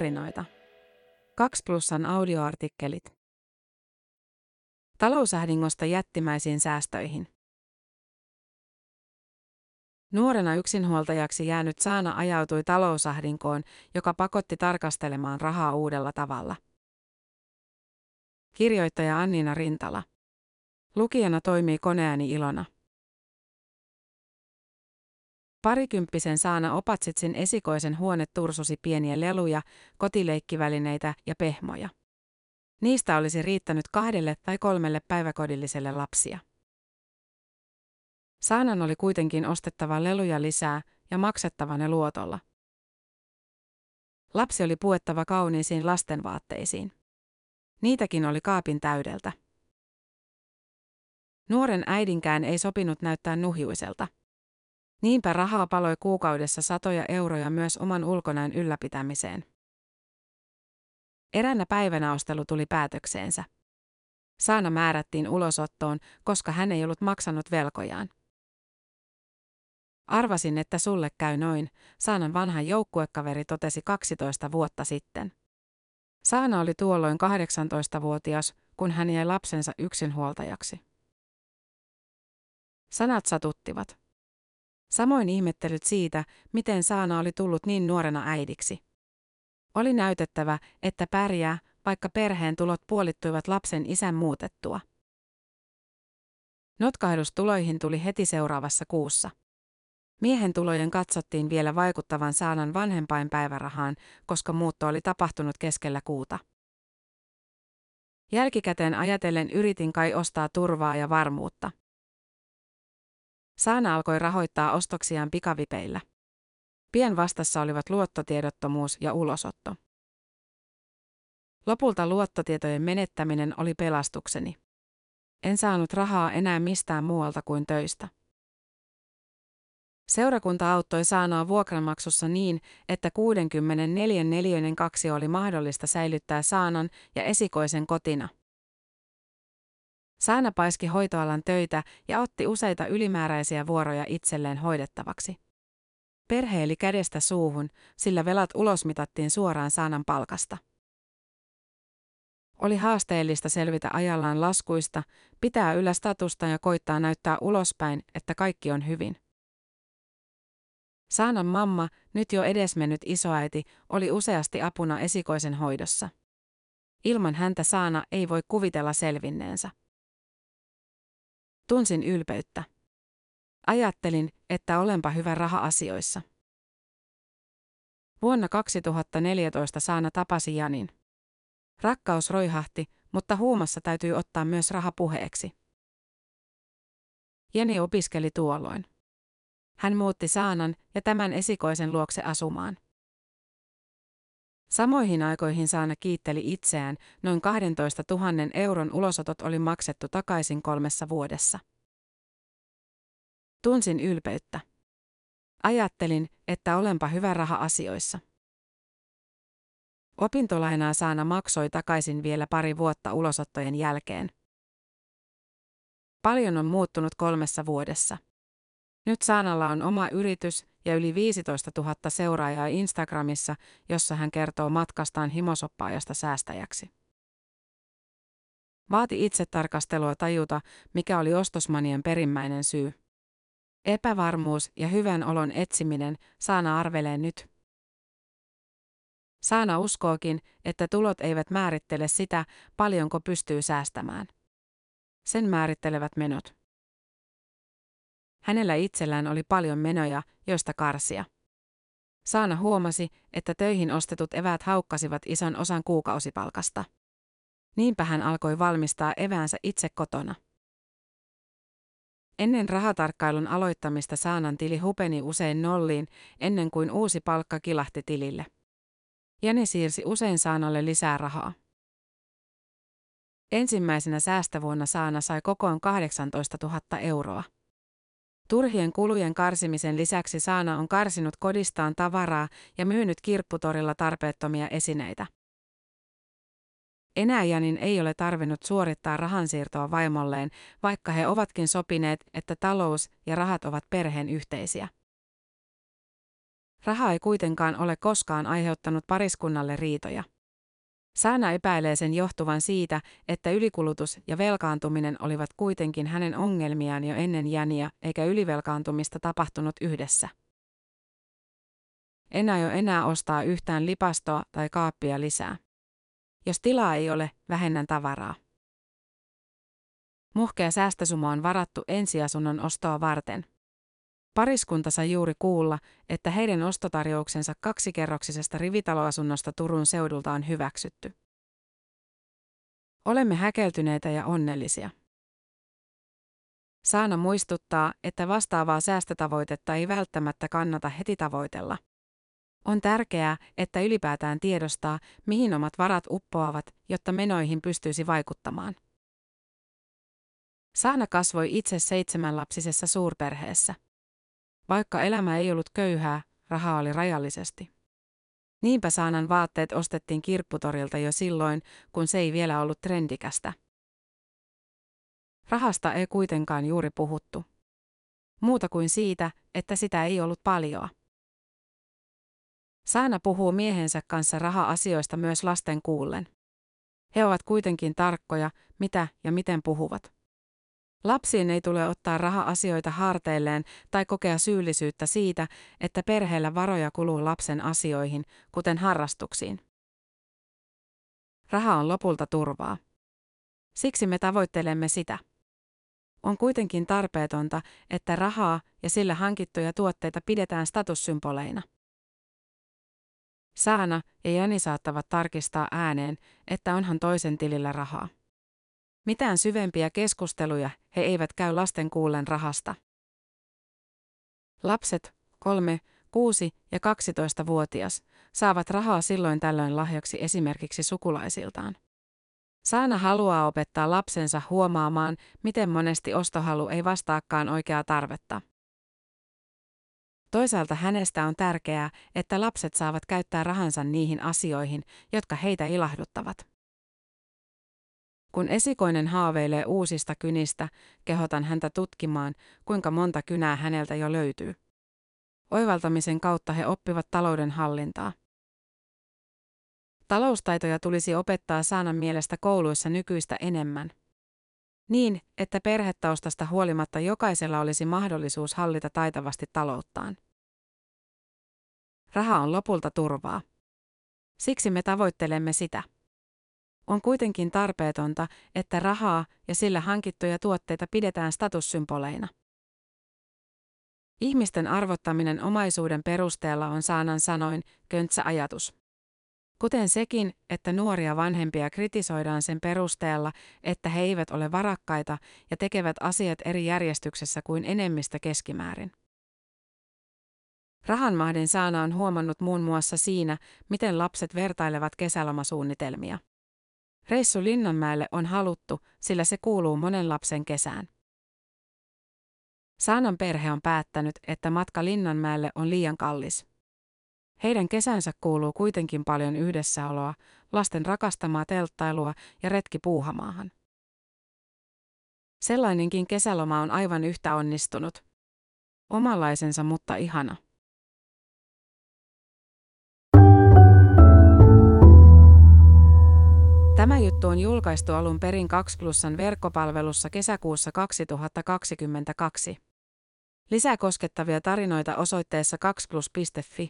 tarinoita. 2 plussan audioartikkelit. Talousahdingosta jättimäisiin säästöihin. Nuorena yksinhuoltajaksi jäänyt Saana ajautui talousahdinkoon, joka pakotti tarkastelemaan rahaa uudella tavalla. Kirjoittaja Annina Rintala. Lukijana toimii koneääni Ilona. Parikymppisen Saana Opatsitsin esikoisen huone tursusi pieniä leluja, kotileikkivälineitä ja pehmoja. Niistä olisi riittänyt kahdelle tai kolmelle päiväkodilliselle lapsia. Saanan oli kuitenkin ostettava leluja lisää ja maksettava ne luotolla. Lapsi oli puettava kauniisiin lastenvaatteisiin. Niitäkin oli kaapin täydeltä. Nuoren äidinkään ei sopinut näyttää nuhjuiselta. Niinpä rahaa paloi kuukaudessa satoja euroja myös oman ulkonäön ylläpitämiseen. Eräänä päivänä ostelu tuli päätökseensä. Saana määrättiin ulosottoon, koska hän ei ollut maksanut velkojaan. Arvasin, että sulle käy noin, Saanan vanha joukkuekaveri totesi 12 vuotta sitten. Saana oli tuolloin 18-vuotias, kun hän jäi lapsensa yksinhuoltajaksi. Sanat satuttivat. Samoin ihmettelyt siitä, miten Saana oli tullut niin nuorena äidiksi. Oli näytettävä, että pärjää, vaikka perheen tulot puolittuivat lapsen isän muutettua. Notkahdus tuloihin tuli heti seuraavassa kuussa. Miehen tulojen katsottiin vielä vaikuttavan Saanan vanhempainpäivärahaan, koska muutto oli tapahtunut keskellä kuuta. Jälkikäteen ajatellen yritin kai ostaa turvaa ja varmuutta. Saana alkoi rahoittaa ostoksiaan pikavipeillä. Pien vastassa olivat luottotiedottomuus ja ulosotto. Lopulta luottotietojen menettäminen oli pelastukseni. En saanut rahaa enää mistään muualta kuin töistä. Seurakunta auttoi Saanaa vuokranmaksussa niin, että 64 neliöinen kaksi oli mahdollista säilyttää Saanan ja esikoisen kotina. Saana paiski hoitoalan töitä ja otti useita ylimääräisiä vuoroja itselleen hoidettavaksi. Perhe eli kädestä suuhun, sillä velat ulosmitattiin suoraan Saanan palkasta. Oli haasteellista selvitä ajallaan laskuista, pitää yllä statusta ja koittaa näyttää ulospäin, että kaikki on hyvin. Saanan mamma, nyt jo edesmennyt isoäiti, oli useasti apuna esikoisen hoidossa. Ilman häntä Saana ei voi kuvitella selvinneensä. Tunsin ylpeyttä. Ajattelin, että olenpa hyvä raha-asioissa. Vuonna 2014 Saana tapasi Janin. Rakkaus roihahti, mutta huumassa täytyy ottaa myös raha puheeksi. Jeni opiskeli tuolloin. Hän muutti Saanan ja tämän esikoisen luokse asumaan. Samoihin aikoihin Saana kiitteli itseään, noin 12 000 euron ulosotot oli maksettu takaisin kolmessa vuodessa. Tunsin ylpeyttä. Ajattelin, että olenpa hyvä raha-asioissa. Opintolainaa Saana maksoi takaisin vielä pari vuotta ulosottojen jälkeen. Paljon on muuttunut kolmessa vuodessa. Nyt Saanalla on oma yritys ja yli 15 000 seuraajaa Instagramissa, jossa hän kertoo matkastaan himosoppaajasta säästäjäksi. Vaati itse tarkastelua tajuta, mikä oli ostosmanien perimmäinen syy. Epävarmuus ja hyvän olon etsiminen Saana arvelee nyt. Saana uskookin, että tulot eivät määrittele sitä, paljonko pystyy säästämään. Sen määrittelevät menot. Hänellä itsellään oli paljon menoja, joista karsia. Saana huomasi, että töihin ostetut eväät haukkasivat ison osan kuukausipalkasta. Niinpä hän alkoi valmistaa eväänsä itse kotona. Ennen rahatarkkailun aloittamista Saanan tili hupeni usein nolliin, ennen kuin uusi palkka kilahti tilille. Jani siirsi usein Saanalle lisää rahaa. Ensimmäisenä säästävuonna Saana sai kokoon 18 000 euroa. Turhien kulujen karsimisen lisäksi Saana on karsinut kodistaan tavaraa ja myynyt kirpputorilla tarpeettomia esineitä. Enää Janin ei ole tarvinnut suorittaa rahansiirtoa vaimolleen, vaikka he ovatkin sopineet, että talous ja rahat ovat perheen yhteisiä. Raha ei kuitenkaan ole koskaan aiheuttanut pariskunnalle riitoja. Saana epäilee sen johtuvan siitä, että ylikulutus ja velkaantuminen olivat kuitenkin hänen ongelmiaan jo ennen jäniä, eikä ylivelkaantumista tapahtunut yhdessä. En aio enää ostaa yhtään lipastoa tai kaappia lisää. Jos tilaa ei ole, vähennän tavaraa. Muhkea säästösuma on varattu ensiasunnon ostoa varten. Pariskunta sai juuri kuulla, että heidän ostotarjouksensa kaksikerroksisesta rivitaloasunnosta Turun seudulta on hyväksytty. Olemme häkeltyneitä ja onnellisia. Saana muistuttaa, että vastaavaa säästötavoitetta ei välttämättä kannata heti tavoitella. On tärkeää, että ylipäätään tiedostaa, mihin omat varat uppoavat, jotta menoihin pystyisi vaikuttamaan. Saana kasvoi itse seitsemänlapsisessa suurperheessä. Vaikka elämä ei ollut köyhää, rahaa oli rajallisesti. Niinpä Saanan vaatteet ostettiin kirpputorilta jo silloin, kun se ei vielä ollut trendikästä. Rahasta ei kuitenkaan juuri puhuttu. Muuta kuin siitä, että sitä ei ollut paljoa. Saana puhuu miehensä kanssa raha-asioista myös lasten kuullen. He ovat kuitenkin tarkkoja, mitä ja miten puhuvat. Lapsien ei tule ottaa raha-asioita harteilleen tai kokea syyllisyyttä siitä, että perheellä varoja kuluu lapsen asioihin, kuten harrastuksiin. Raha on lopulta turvaa. Siksi me tavoittelemme sitä. On kuitenkin tarpeetonta, että rahaa ja sillä hankittuja tuotteita pidetään statussymboleina. Saana ja Jani saattavat tarkistaa ääneen, että onhan toisen tilillä rahaa. Mitään syvempiä keskusteluja he eivät käy lasten kuullen rahasta. Lapset, kolme, kuusi ja 12-vuotias, saavat rahaa silloin tällöin lahjaksi esimerkiksi sukulaisiltaan. Saana haluaa opettaa lapsensa huomaamaan, miten monesti ostohalu ei vastaakaan oikeaa tarvetta. Toisaalta hänestä on tärkeää, että lapset saavat käyttää rahansa niihin asioihin, jotka heitä ilahduttavat. Kun esikoinen haaveilee uusista kynistä, kehotan häntä tutkimaan, kuinka monta kynää häneltä jo löytyy. Oivaltamisen kautta he oppivat talouden hallintaa. Taloustaitoja tulisi opettaa Saanan mielestä kouluissa nykyistä enemmän. Niin, että perhetaustasta huolimatta jokaisella olisi mahdollisuus hallita taitavasti talouttaan. Raha on lopulta turvaa. Siksi me tavoittelemme sitä. On kuitenkin tarpeetonta, että rahaa ja sillä hankittuja tuotteita pidetään statussymboleina. Ihmisten arvottaminen omaisuuden perusteella on saanan sanoin köntsä ajatus. Kuten sekin, että nuoria vanhempia kritisoidaan sen perusteella, että he eivät ole varakkaita ja tekevät asiat eri järjestyksessä kuin enemmistä keskimäärin. Rahanmahden Saana on huomannut muun muassa siinä, miten lapset vertailevat kesälomasuunnitelmia. Reissu Linnanmäelle on haluttu, sillä se kuuluu monen lapsen kesään. Saanan perhe on päättänyt, että matka Linnanmäelle on liian kallis. Heidän kesänsä kuuluu kuitenkin paljon yhdessäoloa, lasten rakastamaa telttailua ja retki puuhamaahan. Sellainenkin kesäloma on aivan yhtä onnistunut. Omanlaisensa, mutta ihana. Tämä juttu on julkaistu alun perin 2 Plusan verkkopalvelussa kesäkuussa 2022. Lisää koskettavia tarinoita osoitteessa 2plus.fi.